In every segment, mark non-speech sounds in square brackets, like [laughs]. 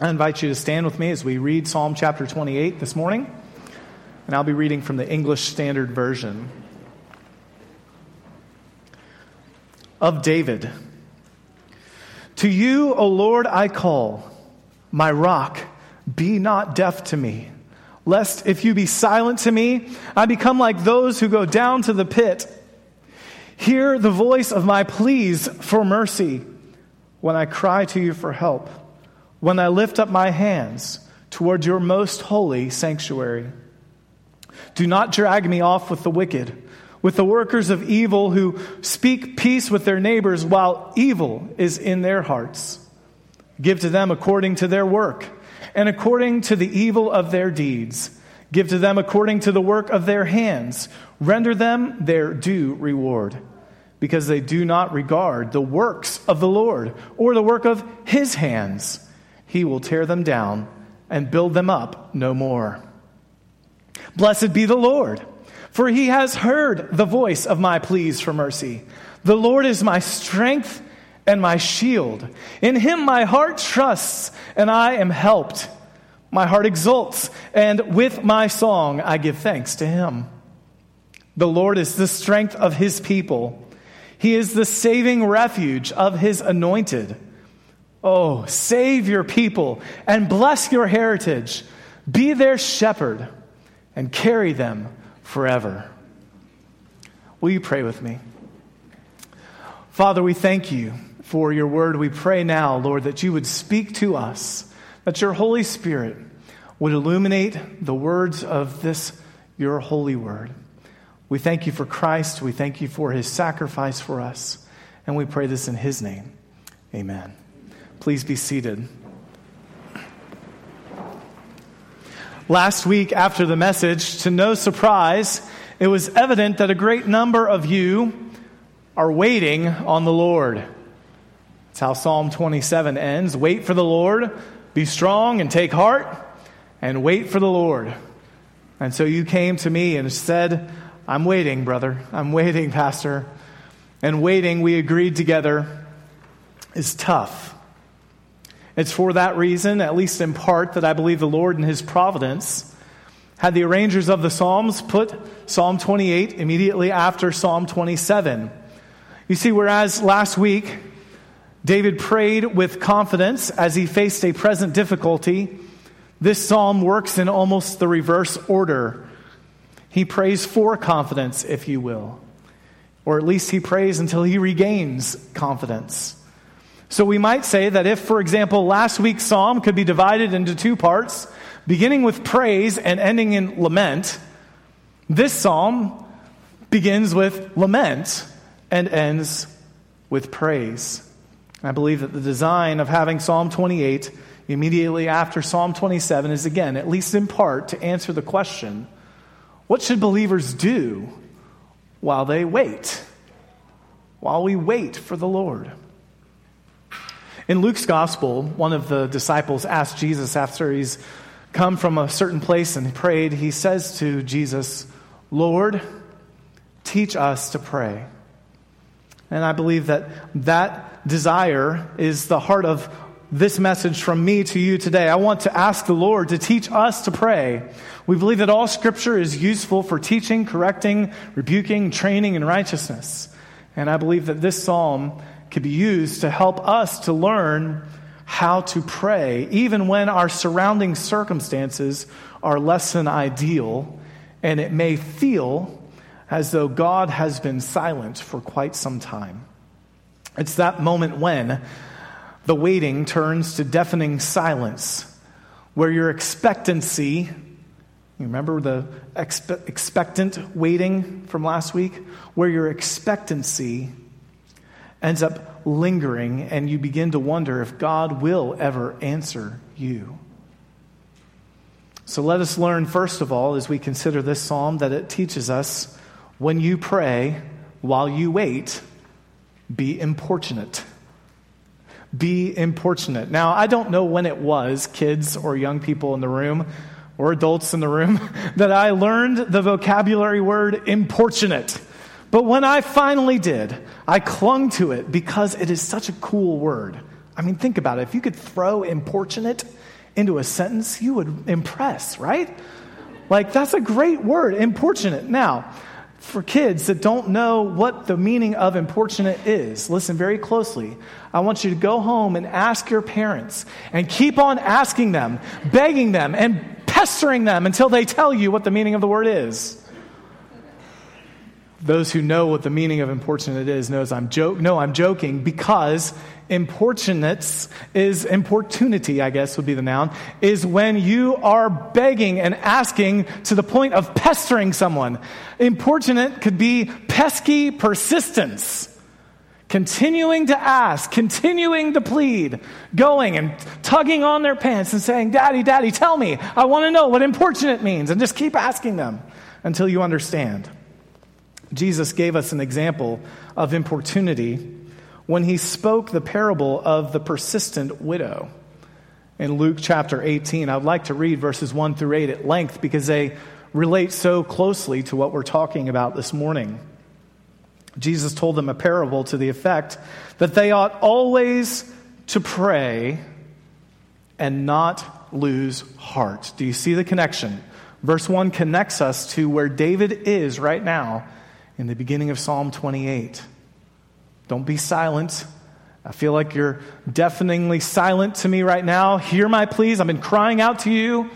I invite you to stand with me as we read Psalm chapter 28 this morning. And I'll be reading from the English Standard Version. Of David. To you, O Lord, I call, my rock, be not deaf to me. Lest if you be silent to me, I become like those who go down to the pit. Hear the voice of my pleas for mercy when I cry to you for help when I lift up my hands toward your most holy sanctuary. Do not drag me off with the wicked, with the workers of evil who speak peace with their neighbors while evil is in their hearts. Give to them according to their work and according to the evil of their deeds. Give to them according to the work of their hands. Render them their due reward, because they do not regard the works of the Lord or the work of his hands he will tear them down and build them up no more. Blessed be the Lord, for he has heard the voice of my pleas for mercy. The Lord is my strength and my shield. In him my heart trusts, and I am helped. My heart exults, and with my song I give thanks to him. The Lord is the strength of his people, he is the saving refuge of his anointed. Oh, save your people and bless your heritage. Be their shepherd and carry them forever. Will you pray with me? Father, we thank you for your word. We pray now, Lord, that you would speak to us, that your Holy Spirit would illuminate the words of this, your holy word. We thank you for Christ. We thank you for his sacrifice for us. And we pray this in his name. Amen. Please be seated. Last week, after the message, to no surprise, it was evident that a great number of you are waiting on the Lord. That's how Psalm 27 ends. Wait for the Lord, be strong and take heart, and wait for the Lord. And so you came to me and said, I'm waiting, brother. I'm waiting, [laughs] Pastor. And waiting, we agreed together, is tough. It's for that reason, at least in part, that I believe the Lord in His providence had the arrangers of the Psalms put Psalm 28 immediately after Psalm 27. You see, whereas last week David prayed with confidence as he faced a present difficulty, this psalm works in almost the reverse order. He prays for confidence, if you will, or at least he prays until he regains confidence. So we might say that if, for example, last week's psalm could be divided into two parts, beginning with praise and ending in lament, this psalm begins with lament and ends with praise. I believe that the design of having Psalm 28 immediately after Psalm 27 is, again, at least in part, to answer the question what should believers do while they wait? While we wait for the Lord. In Luke's gospel, one of the disciples asked Jesus after he's come from a certain place and prayed, he says to Jesus, Lord, teach us to pray. And I believe that that desire is the heart of this message from me to you today. I want to ask the Lord to teach us to pray. We believe that all scripture is useful for teaching, correcting, rebuking, training in righteousness. And I believe that this psalm can be used to help us to learn how to pray, even when our surrounding circumstances are less than ideal, and it may feel as though God has been silent for quite some time. It's that moment when the waiting turns to deafening silence, where your expectancy, you remember the expe- expectant waiting from last week? Where your expectancy ends up lingering, and you begin to wonder if God will ever answer you. So let us learn, first of all, as we consider this psalm, that it teaches us when you pray while you wait, be importunate. Be importunate. Now, I don't know when it was, kids or young people in the room or adults in the room, [laughs] that I learned the vocabulary word importunate. But when I finally did, I clung to it because it is such a cool word. I mean, think about it. If you could throw importunate into a sentence, you would impress, right? Like, that's a great word, importunate. Now, for kids that don't know what the meaning of importunate is, listen very closely. I want you to go home and ask your parents and keep on asking them, begging them, and pestering them until they tell you what the meaning of the word is. Those who know what the meaning of importunate is knows I'm joke. No, I'm joking because importunates is importunity, I guess would be the noun, is when you are begging and asking to the point of pestering someone. Importunate could be pesky persistence. Continuing to ask, continuing to plead, going and tugging on their pants and saying, Daddy, Daddy, tell me. I want to know what importunate means. And just keep asking them until you understand. Jesus gave us an example of importunity when he spoke the parable of the persistent widow in Luke chapter 18. I would like to read verses 1 through 8 at length because they relate so closely to what we're talking about this morning. Jesus told them a parable to the effect that they ought always to pray and not lose heart. Do you see the connection? Verse 1 connects us to where David is right now in the beginning of Psalm 28. Don't be silent. I feel like you're deafeningly silent to me right now. Hear my pleas. I've been crying out to you.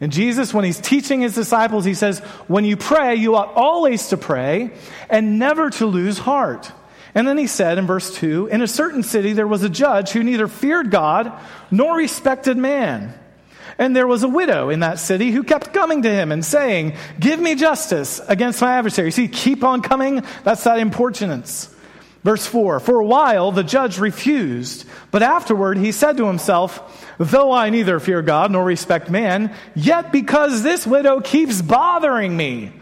And Jesus, when he's teaching his disciples, he says, When you pray, you ought always to pray and never to lose heart. And then he said in verse 2 In a certain city there was a judge who neither feared God nor respected man. And there was a widow in that city who kept coming to him and saying, Give me justice against my adversary. See, keep on coming. That's that importunance. Verse 4 For a while the judge refused, but afterward he said to himself, Though I neither fear God nor respect man, yet because this widow keeps bothering me,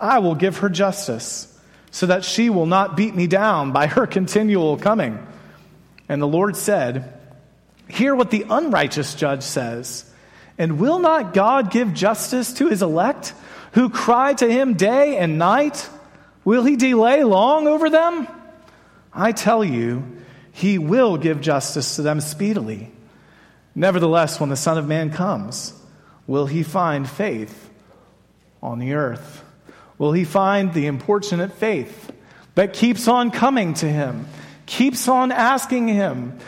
I will give her justice, so that she will not beat me down by her continual coming. And the Lord said, Hear what the unrighteous judge says. And will not God give justice to his elect, who cry to him day and night? Will he delay long over them? I tell you, he will give justice to them speedily. Nevertheless, when the Son of Man comes, will he find faith on the earth? Will he find the importunate faith that keeps on coming to him, keeps on asking him?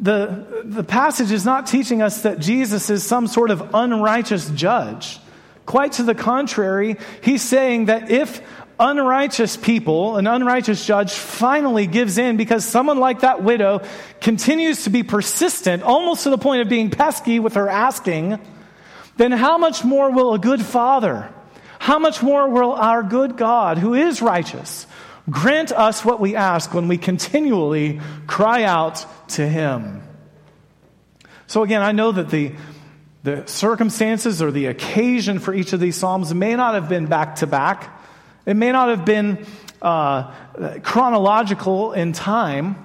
The, the passage is not teaching us that Jesus is some sort of unrighteous judge. Quite to the contrary, he's saying that if unrighteous people, an unrighteous judge, finally gives in because someone like that widow continues to be persistent, almost to the point of being pesky with her asking, then how much more will a good father, how much more will our good God, who is righteous, grant us what we ask when we continually cry out to him? So, again, I know that the the circumstances or the occasion for each of these Psalms may not have been back to back. It may not have been uh, chronological in time,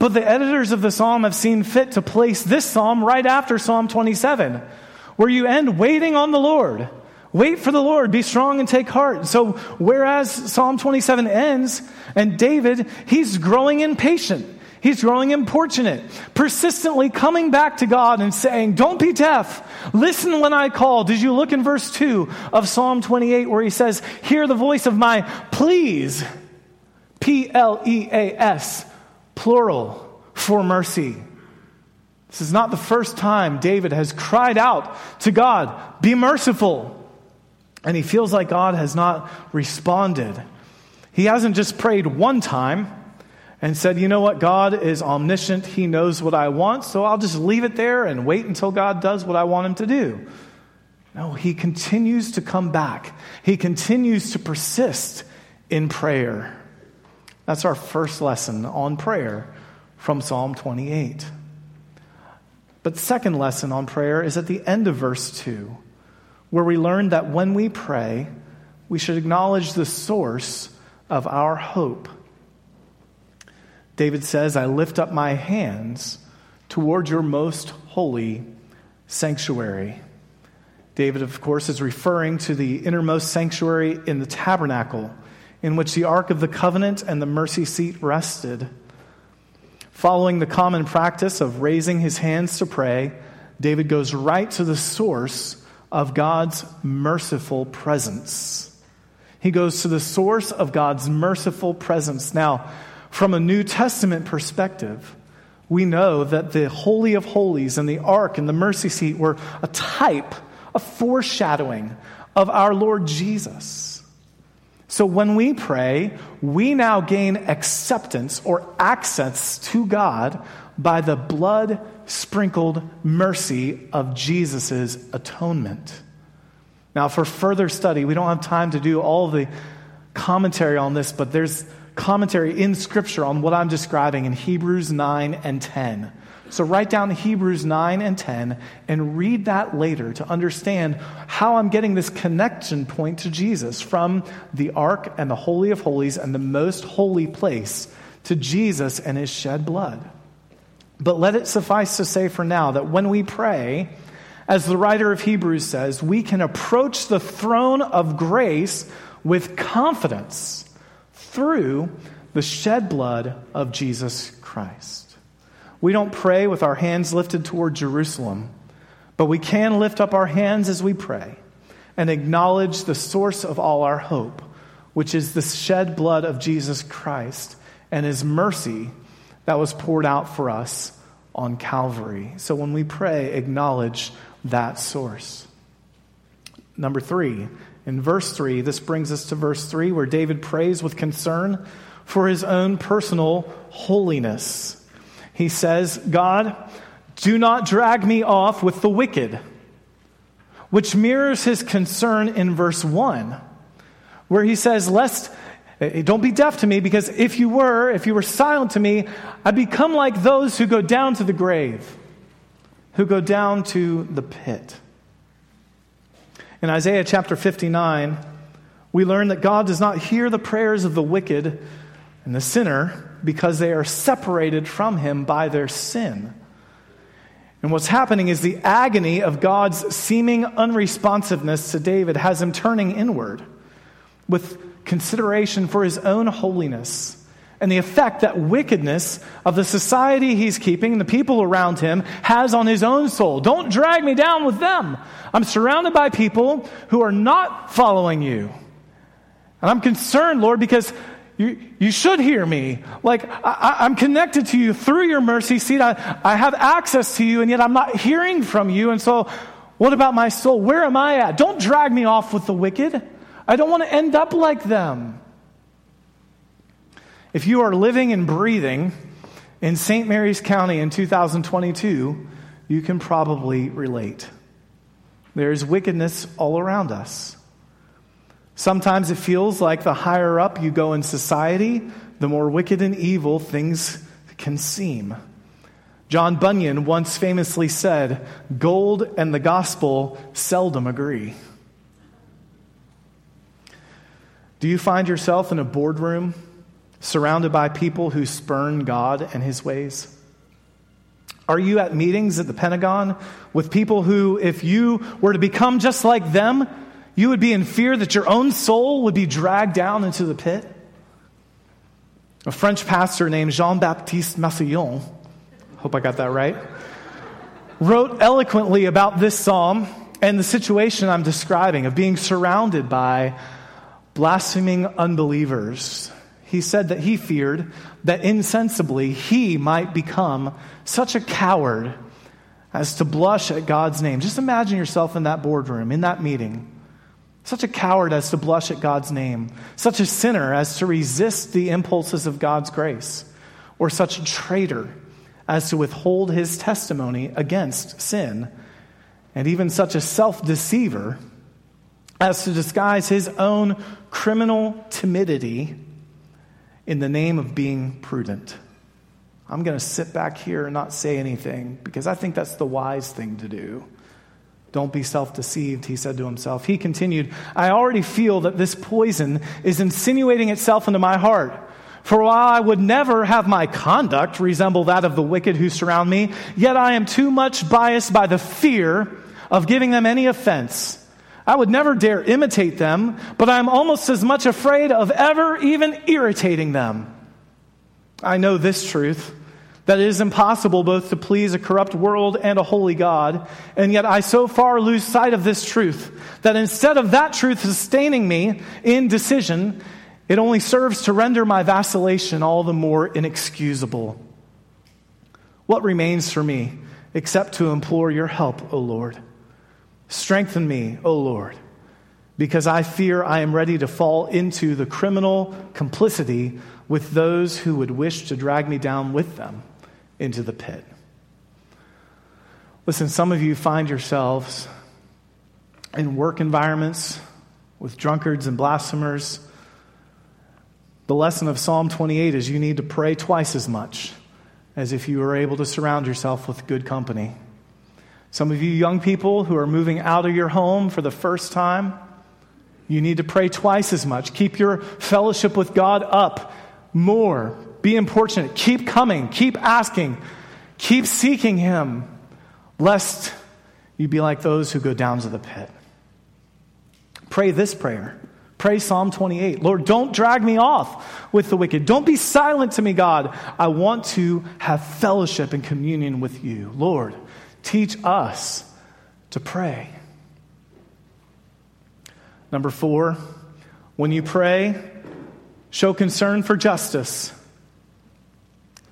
but the editors of the psalm have seen fit to place this psalm right after Psalm 27, where you end waiting on the Lord. Wait for the Lord, be strong and take heart. So, whereas Psalm 27 ends, and David, he's growing impatient. He's growing importunate, persistently coming back to God and saying, Don't be deaf. Listen when I call. Did you look in verse 2 of Psalm 28 where he says, Hear the voice of my pleas? P L E A S, plural, for mercy. This is not the first time David has cried out to God, Be merciful. And he feels like God has not responded. He hasn't just prayed one time and said, You know what? God is omniscient. He knows what I want, so I'll just leave it there and wait until God does what I want him to do. No, he continues to come back, he continues to persist in prayer. That's our first lesson on prayer from Psalm 28. But second lesson on prayer is at the end of verse 2, where we learn that when we pray, we should acknowledge the source of our hope. David says, I lift up my hands toward your most holy sanctuary. David, of course, is referring to the innermost sanctuary in the tabernacle, in which the Ark of the Covenant and the mercy seat rested. Following the common practice of raising his hands to pray, David goes right to the source of God's merciful presence. He goes to the source of God's merciful presence. Now, from a New Testament perspective, we know that the Holy of Holies and the Ark and the mercy seat were a type, a foreshadowing of our Lord Jesus. So when we pray, we now gain acceptance or access to God by the blood sprinkled mercy of Jesus' atonement. Now, for further study, we don't have time to do all the commentary on this, but there's commentary in Scripture on what I'm describing in Hebrews 9 and 10. So write down Hebrews 9 and 10 and read that later to understand how I'm getting this connection point to Jesus from the ark and the Holy of Holies and the most holy place to Jesus and his shed blood. But let it suffice to say for now that when we pray, as the writer of Hebrews says, we can approach the throne of grace with confidence through the shed blood of Jesus Christ. We don't pray with our hands lifted toward Jerusalem, but we can lift up our hands as we pray and acknowledge the source of all our hope, which is the shed blood of Jesus Christ and his mercy that was poured out for us on Calvary. So when we pray, acknowledge that source. Number three, in verse 3, this brings us to verse 3, where David prays with concern for his own personal holiness. He says, God, do not drag me off with the wicked, which mirrors his concern in verse 1, where he says, Lest, Eh, eh, don't be deaf to me, because if you were, if you were silent to me, I'd become like those who go down to the grave, who go down to the pit. In Isaiah chapter 59, we learn that God does not hear the prayers of the wicked and the sinner because they are separated from him by their sin. And what's happening is the agony of God's seeming unresponsiveness to David has him turning inward with consideration for his own holiness and the effect that wickedness of the society he's keeping and the people around him has on his own soul. Don't drag me down with them. I'm surrounded by people who are not following you. And I'm concerned, Lord, because you, you should hear me. Like, I, am connected to you through your mercy seat. I, I have access to you, and yet I'm not hearing from you. And so, what about my soul? Where am I at? Don't drag me off with the wicked. I don't want to end up like them. If you are living and breathing in St. Mary's County in 2022, you can probably relate. There's wickedness all around us. Sometimes it feels like the higher up you go in society, the more wicked and evil things can seem. John Bunyan once famously said, Gold and the gospel seldom agree. Do you find yourself in a boardroom surrounded by people who spurn God and his ways? Are you at meetings at the Pentagon with people who, if you were to become just like them, you would be in fear that your own soul would be dragged down into the pit? A French pastor named Jean Baptiste Massillon, hope I got that right, wrote eloquently about this psalm and the situation I'm describing of being surrounded by blaspheming unbelievers he said that he feared that insensibly he might become such a coward as to blush at God's name. Just imagine yourself in that boardroom, in that meeting. Such a coward as to blush at God's name, such a sinner as to resist the impulses of God's grace, or such a traitor as to withhold his testimony against sin, and even such a self deceiver as to disguise his own criminal timidity in the name of being prudent. I'm going to sit back here and not say anything because I think that's the wise thing to do. Don't be self deceived, he said to himself. He continued, I already feel that this poison is insinuating itself into my heart. For while I would never have my conduct resemble that of the wicked who surround me, yet I am too much biased by the fear of giving them any offense. I would never dare imitate them, but I'm almost as much afraid of ever even irritating them. I know this truth that it is impossible both to please a corrupt world and a holy God. And yet I so far lose sight of this truth that instead of that truth sustaining me in decision, it only serves to render my vacillation all the more inexcusable. What remains for me except to implore your help, O Lord? Strengthen me, O Lord, because I fear I am ready to fall into the criminal complicity with those who would wish to drag me down with them into the pit. Listen, some of you find yourselves in work environments with drunkards and blasphemers. The lesson of Psalm 28 is you need to pray twice as much as if you were able to surround yourself with good company. Some of you young people who are moving out of your home for the first time, you need to pray twice as much. Keep your fellowship with God up more. Be importunate. Keep coming. Keep asking. Keep seeking Him, lest you be like those who go down to the pit. Pray this prayer. Pray Psalm 28. Lord, don't drag me off with the wicked. Don't be silent to me, God. I want to have fellowship and communion with you. Lord, teach us to pray. Number four, when you pray, show concern for justice.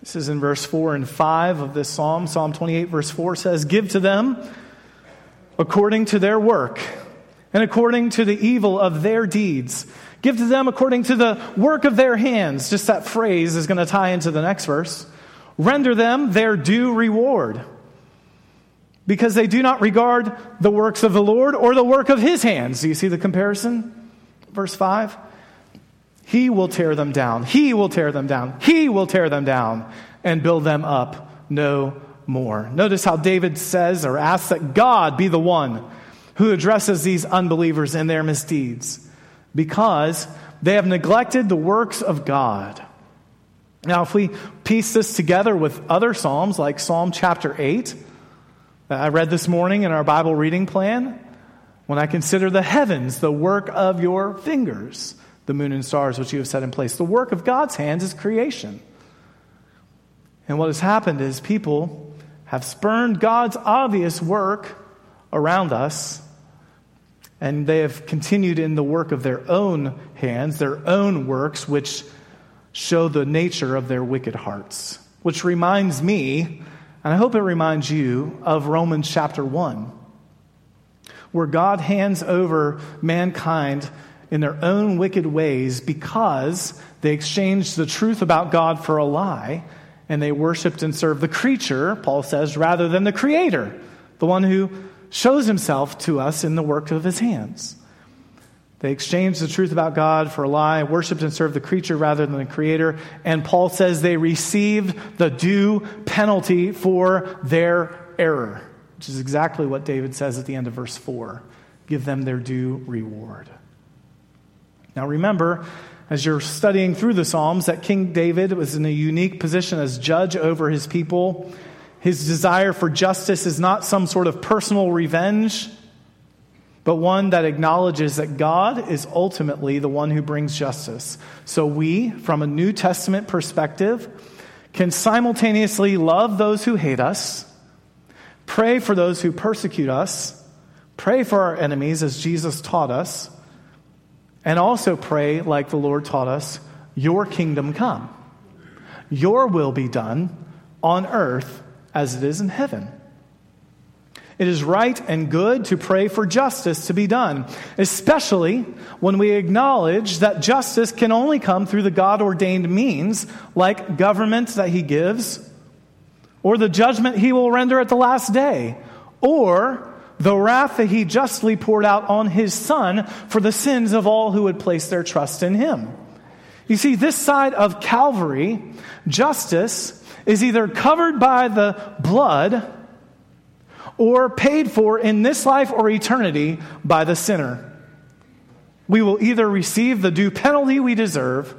This is in verse 4 and 5 of this psalm. Psalm 28, verse 4 says, Give to them according to their work and according to the evil of their deeds. Give to them according to the work of their hands. Just that phrase is going to tie into the next verse. Render them their due reward. Because they do not regard the works of the Lord or the work of his hands. Do you see the comparison? Verse 5. He will tear them down. He will tear them down. He will tear them down and build them up no more. Notice how David says or asks that God be the one who addresses these unbelievers in their misdeeds because they have neglected the works of God. Now, if we piece this together with other Psalms, like Psalm chapter 8, that Uh, I read this morning in our Bible reading plan, when I consider the heavens, the work of your fingers, the moon and stars which you have set in place. The work of God's hands is creation. And what has happened is people have spurned God's obvious work around us, and they have continued in the work of their own hands, their own works, which show the nature of their wicked hearts. Which reminds me, and I hope it reminds you, of Romans chapter 1, where God hands over mankind in their own wicked ways because they exchanged the truth about God for a lie and they worshiped and served the creature, Paul says, rather than the creator, the one who shows himself to us in the work of his hands. They exchanged the truth about God for a lie, worshiped and served the creature rather than the creator, and Paul says they received the due penalty for their error, which is exactly what David says at the end of verse 4 give them their due reward. Now remember, as you're studying through the Psalms, that King David was in a unique position as judge over his people. His desire for justice is not some sort of personal revenge, but one that acknowledges that God is ultimately the one who brings justice. So we, from a New Testament perspective, can simultaneously love those who hate us, pray for those who persecute us, pray for our enemies as Jesus taught us and also pray, like the Lord taught us, Your kingdom come. Your will be done on earth as it is in heaven. It is right and good to pray for justice to be done, especially when we acknowledge that justice can only come through the God ordained means, like government that He gives, or the judgment He will render at the last day, or the wrath that he justly poured out on his son for the sins of all who would place their trust in him. You see, this side of Calvary, justice is either covered by the blood or paid for in this life or eternity by the sinner. We will either receive the due penalty we deserve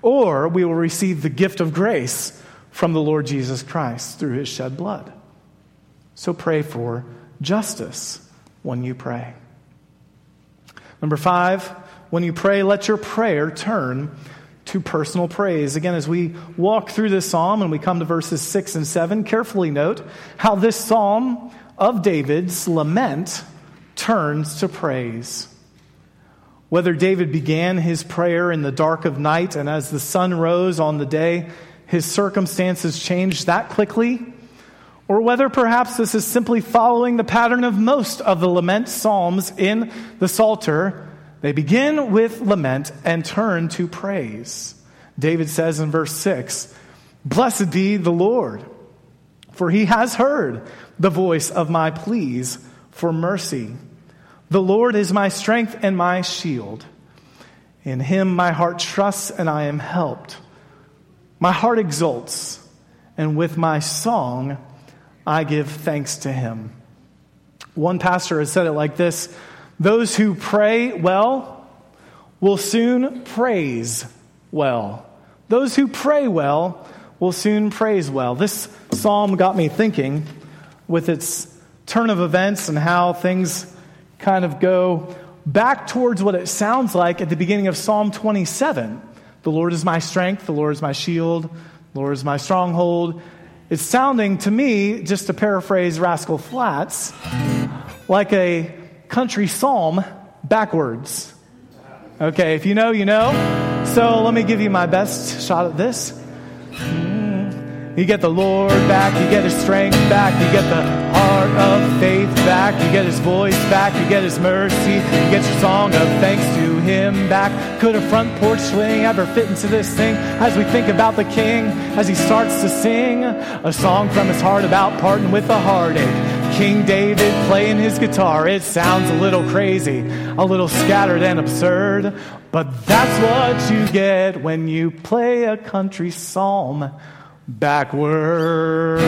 or we will receive the gift of grace from the Lord Jesus Christ through his shed blood. So pray for justice when you pray. Number five, when you pray, let your prayer turn to personal praise. Again, as we walk through this psalm and we come to verses 6 and 7, carefully note how this psalm of David's lament turns to praise. Whether David began his prayer in the dark of night and as the sun rose on the day, his circumstances changed that quickly, or whether perhaps this is simply following the pattern of most of the lament psalms in the Psalter, they begin with lament and turn to praise. David says in verse 6 Blessed be the Lord, for he has heard the voice of my pleas for mercy. The Lord is my strength and my shield. In him my heart trusts and I am helped. My heart exults, and with my song I give thanks to him. One pastor has said it like this Those who pray well will soon praise well. Those who pray well will soon praise well. This psalm got me thinking with its turn of events and how things kind of go back towards what it sounds like at the beginning of Psalm 27. The Lord is my strength, the Lord is my shield, the Lord is my stronghold. It's sounding to me, just to paraphrase Rascal Flatts, like a country psalm backwards. Okay, if you know, you know. So let me give you my best shot at this. You get the Lord back, you get his strength back, you get the heart of faith back, you get his voice back, you get his mercy, you get your song of thanks to him back. Could a front porch swing ever fit into this thing as we think about the king as he starts to sing a song from his heart about parting with a heartache? King David playing his guitar. It sounds a little crazy, a little scattered and absurd, but that's what you get when you play a country psalm backwards.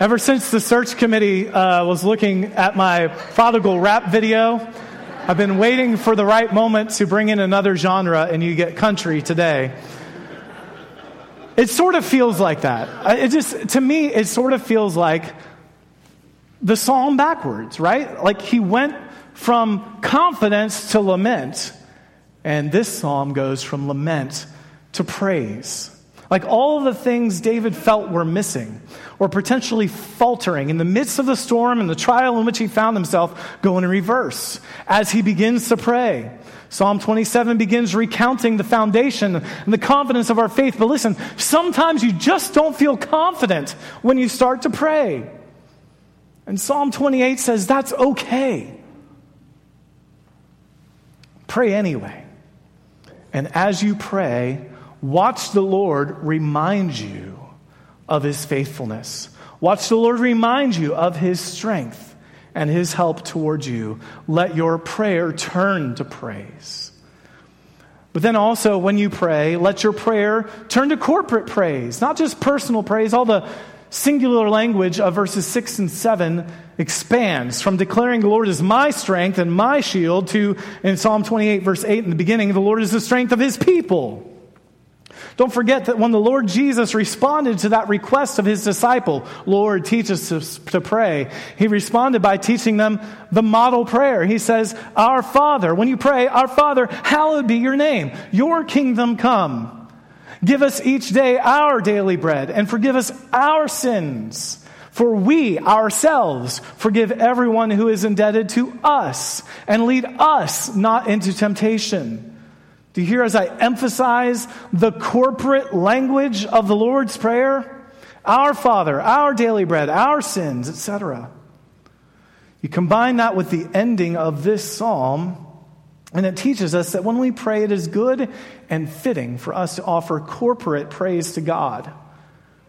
Ever since the search committee uh, was looking at my prodigal rap video, I've been waiting for the right moment to bring in another genre, and you get country today. It sort of feels like that. It just, to me, it sort of feels like the psalm backwards, right? Like he went from confidence to lament, and this psalm goes from lament to praise. Like all the things David felt were missing or potentially faltering in the midst of the storm and the trial in which he found himself go in reverse as he begins to pray. Psalm 27 begins recounting the foundation and the confidence of our faith. But listen, sometimes you just don't feel confident when you start to pray. And Psalm 28 says that's okay. Pray anyway. And as you pray, watch the Lord remind you of his faithfulness. Watch the Lord remind you of his strength and his help towards you. Let your prayer turn to praise. But then also, when you pray, let your prayer turn to corporate praise, not just personal praise. All the singular language of verses 6 and 7 expands from declaring the Lord is my strength and my shield to, in Psalm 28, verse 8, in the beginning, the Lord is the strength of his people. Don't forget that when the Lord Jesus responded to that request of his disciple, Lord, teach us to, pray, he responded by teaching them the model prayer. He says, Our Father, when you pray, Our Father, hallowed be your name, your kingdom come. Give us each day our daily bread and forgive us our sins. For we ourselves forgive everyone who is indebted to us and lead us not into temptation. Do you hear as I emphasize the corporate language of the Lord's Prayer? Our Father, our daily bread, our sins, etc. You combine that with the ending of this psalm and it teaches us that when we pray, it is good and fitting for us to offer corporate praise to God,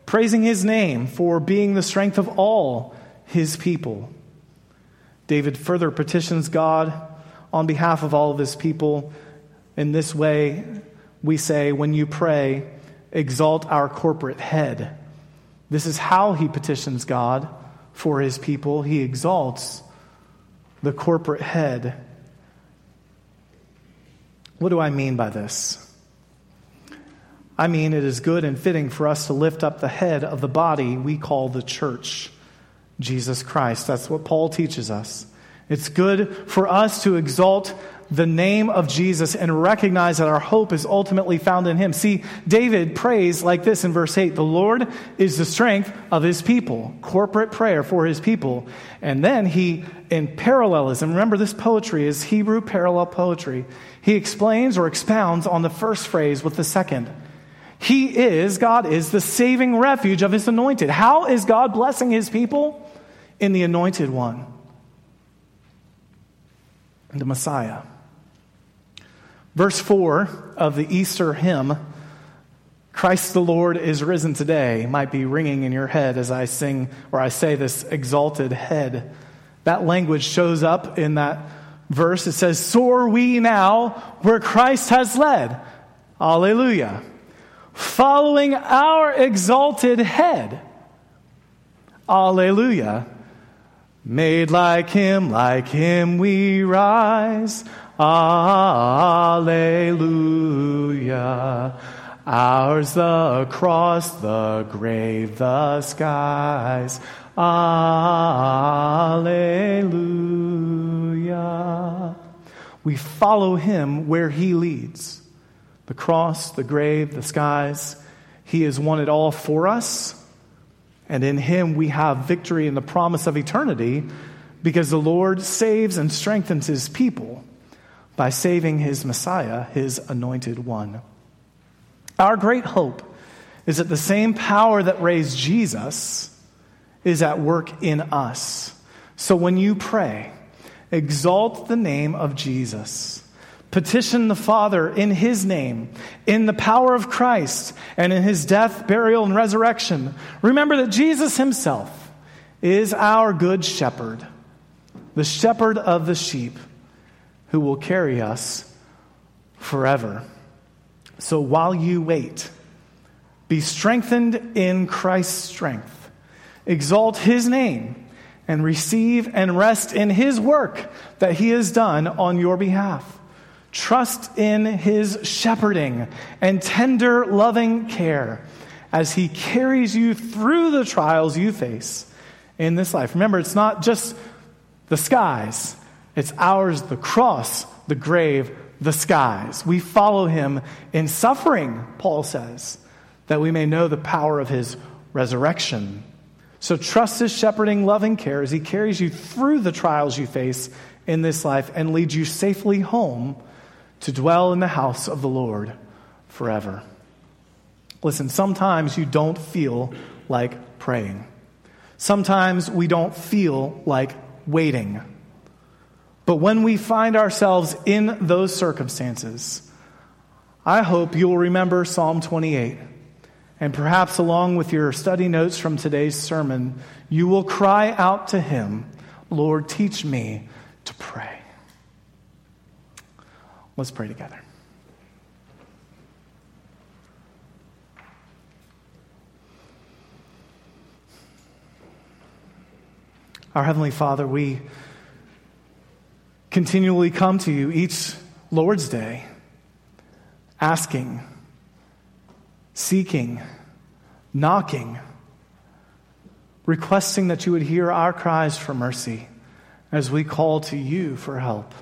praising His name for being the strength of all His people. David further petitions God on behalf of all of His people. In this way, we say, when you pray, exalt our corporate head. This is how he petitions God for his people. He exalts the corporate head what do I mean by this? I mean, it is good and fitting for us to lift up the head of the body we call the church, Jesus Christ. That's what Paul teaches us. It's good for us to exalt the name of Jesus and recognize that our hope is ultimately found in him. See, David prays like this in verse 8 The Lord is the strength of his people, corporate prayer for his people. And then he, in parallelism, remember this poetry is Hebrew parallel poetry. He explains or expounds on the first phrase with the second. He is, God is the saving refuge of his anointed. How is God blessing his people? In the anointed one, the Messiah. Verse 4 of the Easter hymn, Christ the Lord is risen today, might be ringing in your head as I sing or I say this exalted head. That language shows up in that verse. It says, Soar we now where Christ has led. Alleluia. Following our exalted head. Alleluia. Made like him, like him we rise. Alleluia. Ours the cross, the grave, the skies. Alleluia. We follow him where he leads the cross, the grave, the skies. He has won it all for us. And in him we have victory and the promise of eternity because the Lord saves and strengthens his people by saving his Messiah, his anointed one. Our great hope is that the same power that raised Jesus is at work in us. So when you pray, exalt the name of Jesus. Petition the Father in His name, in the power of Christ, and in His death, burial, and resurrection. Remember that Jesus Himself is our good shepherd, the shepherd of the sheep who will carry us forever. So while you wait, be strengthened in Christ's strength, exalt his name, and receive and rest in his work that he has done on your behalf. Trust in his shepherding and tender, loving care as he carries you through the trials you face in this life. Remember, it's not just the skies, it's ours, the cross, the grave, the skies. We follow him in suffering, Paul says, that we may know the power of his resurrection. So trust his shepherding, loving care as he carries you through the trials you face in this life and leads you safely home to dwell in the house of the Lord forever. Listen, sometimes you don't feel like praying. Sometimes we don't feel like waiting. But when we find ourselves in those circumstances, I hope you'll remember Psalm 28. And perhaps along with your study notes from today's sermon, you will cry out to Him, Lord, teach me to pray. Let's pray together. Our Heavenly Father, we continually come to you each Lord's Day, asking, seeking, knocking, requesting that you would hear our cries for mercy as we call to you for help.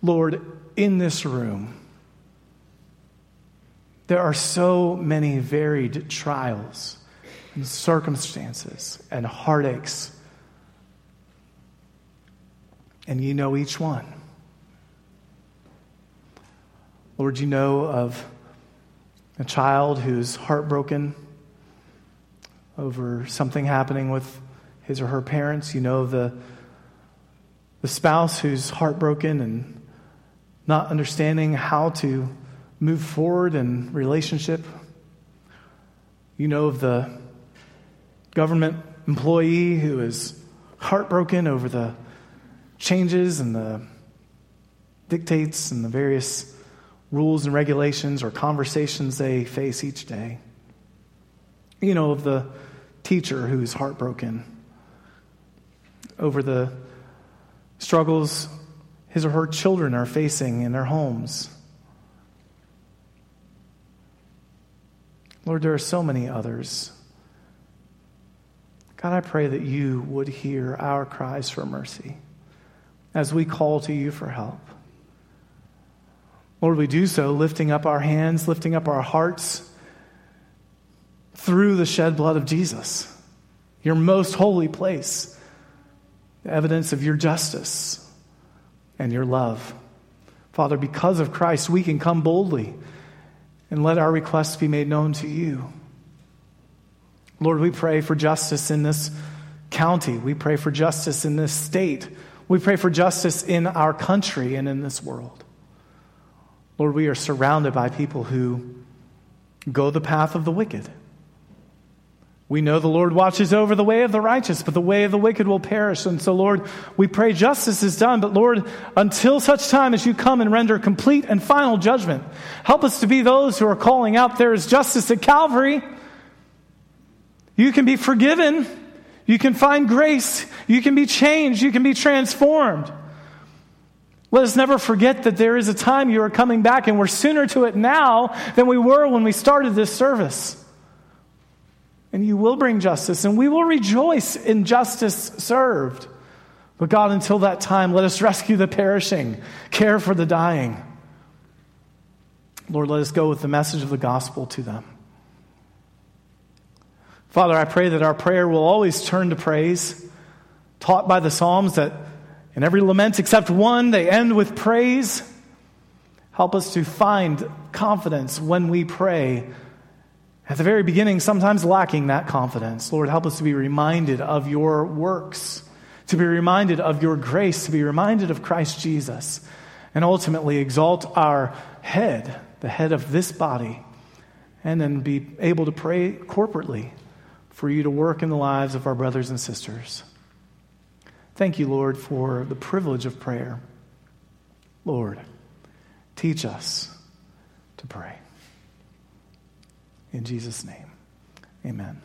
Lord, in this room, there are so many varied trials and circumstances and heartaches and you know each one. Lord, you know of a child who's heartbroken over something happening with his or her parents. You know the, the spouse who's heartbroken and not understanding how to move forward in relationship. You know of the government employee who is heartbroken over the changes and the dictates and the various rules and regulations or conversations they face each day. You know, of the teacher who's heartbroken over the struggles his or her children are facing in their homes. Lord, there are so many others. God, I pray that you would hear our cries for mercy as we call to you for help. Lord, we do so lifting up our hands, lifting up our hearts through the shed blood of Jesus, your most holy place, the evidence of your justice and your love. Father, because of Christ, we can come boldly and let our requests be made known to you. Lord, we pray for justice in this county. We pray for justice in this state. We pray for justice in our country and in this world. Lord, we are surrounded by people who go the path of the wicked. We know the Lord watches over the way of the righteous, but the way of the wicked will perish. And so, Lord, we pray justice is done. But, Lord, until such time as you come and render complete and final judgment, help us to be those who are calling out, There is justice at Calvary. You can be forgiven. You can find grace. You can be changed. You can be transformed. Let us never forget that there is a time you are coming back, and we're sooner to it now than we were when we started this service. And you will bring justice, and we will rejoice in justice served. But God, until that time, let us rescue the perishing, care for the dying. Lord, let us go with the message of the gospel to them. Father, I pray that our prayer will always turn to praise, taught by the Psalms that in every lament except one, they end with praise. Help us to find confidence when we pray. At the very beginning, sometimes lacking that confidence. Lord, help us to be reminded of your works, to be reminded of your grace, to be reminded of Christ Jesus, and ultimately exalt our head, the head of this body, and then be able to pray corporately for you to work in the lives of our brothers and sisters. Thank you, Lord, for the privilege of prayer. Lord, teach us to pray. In Jesus' name, amen.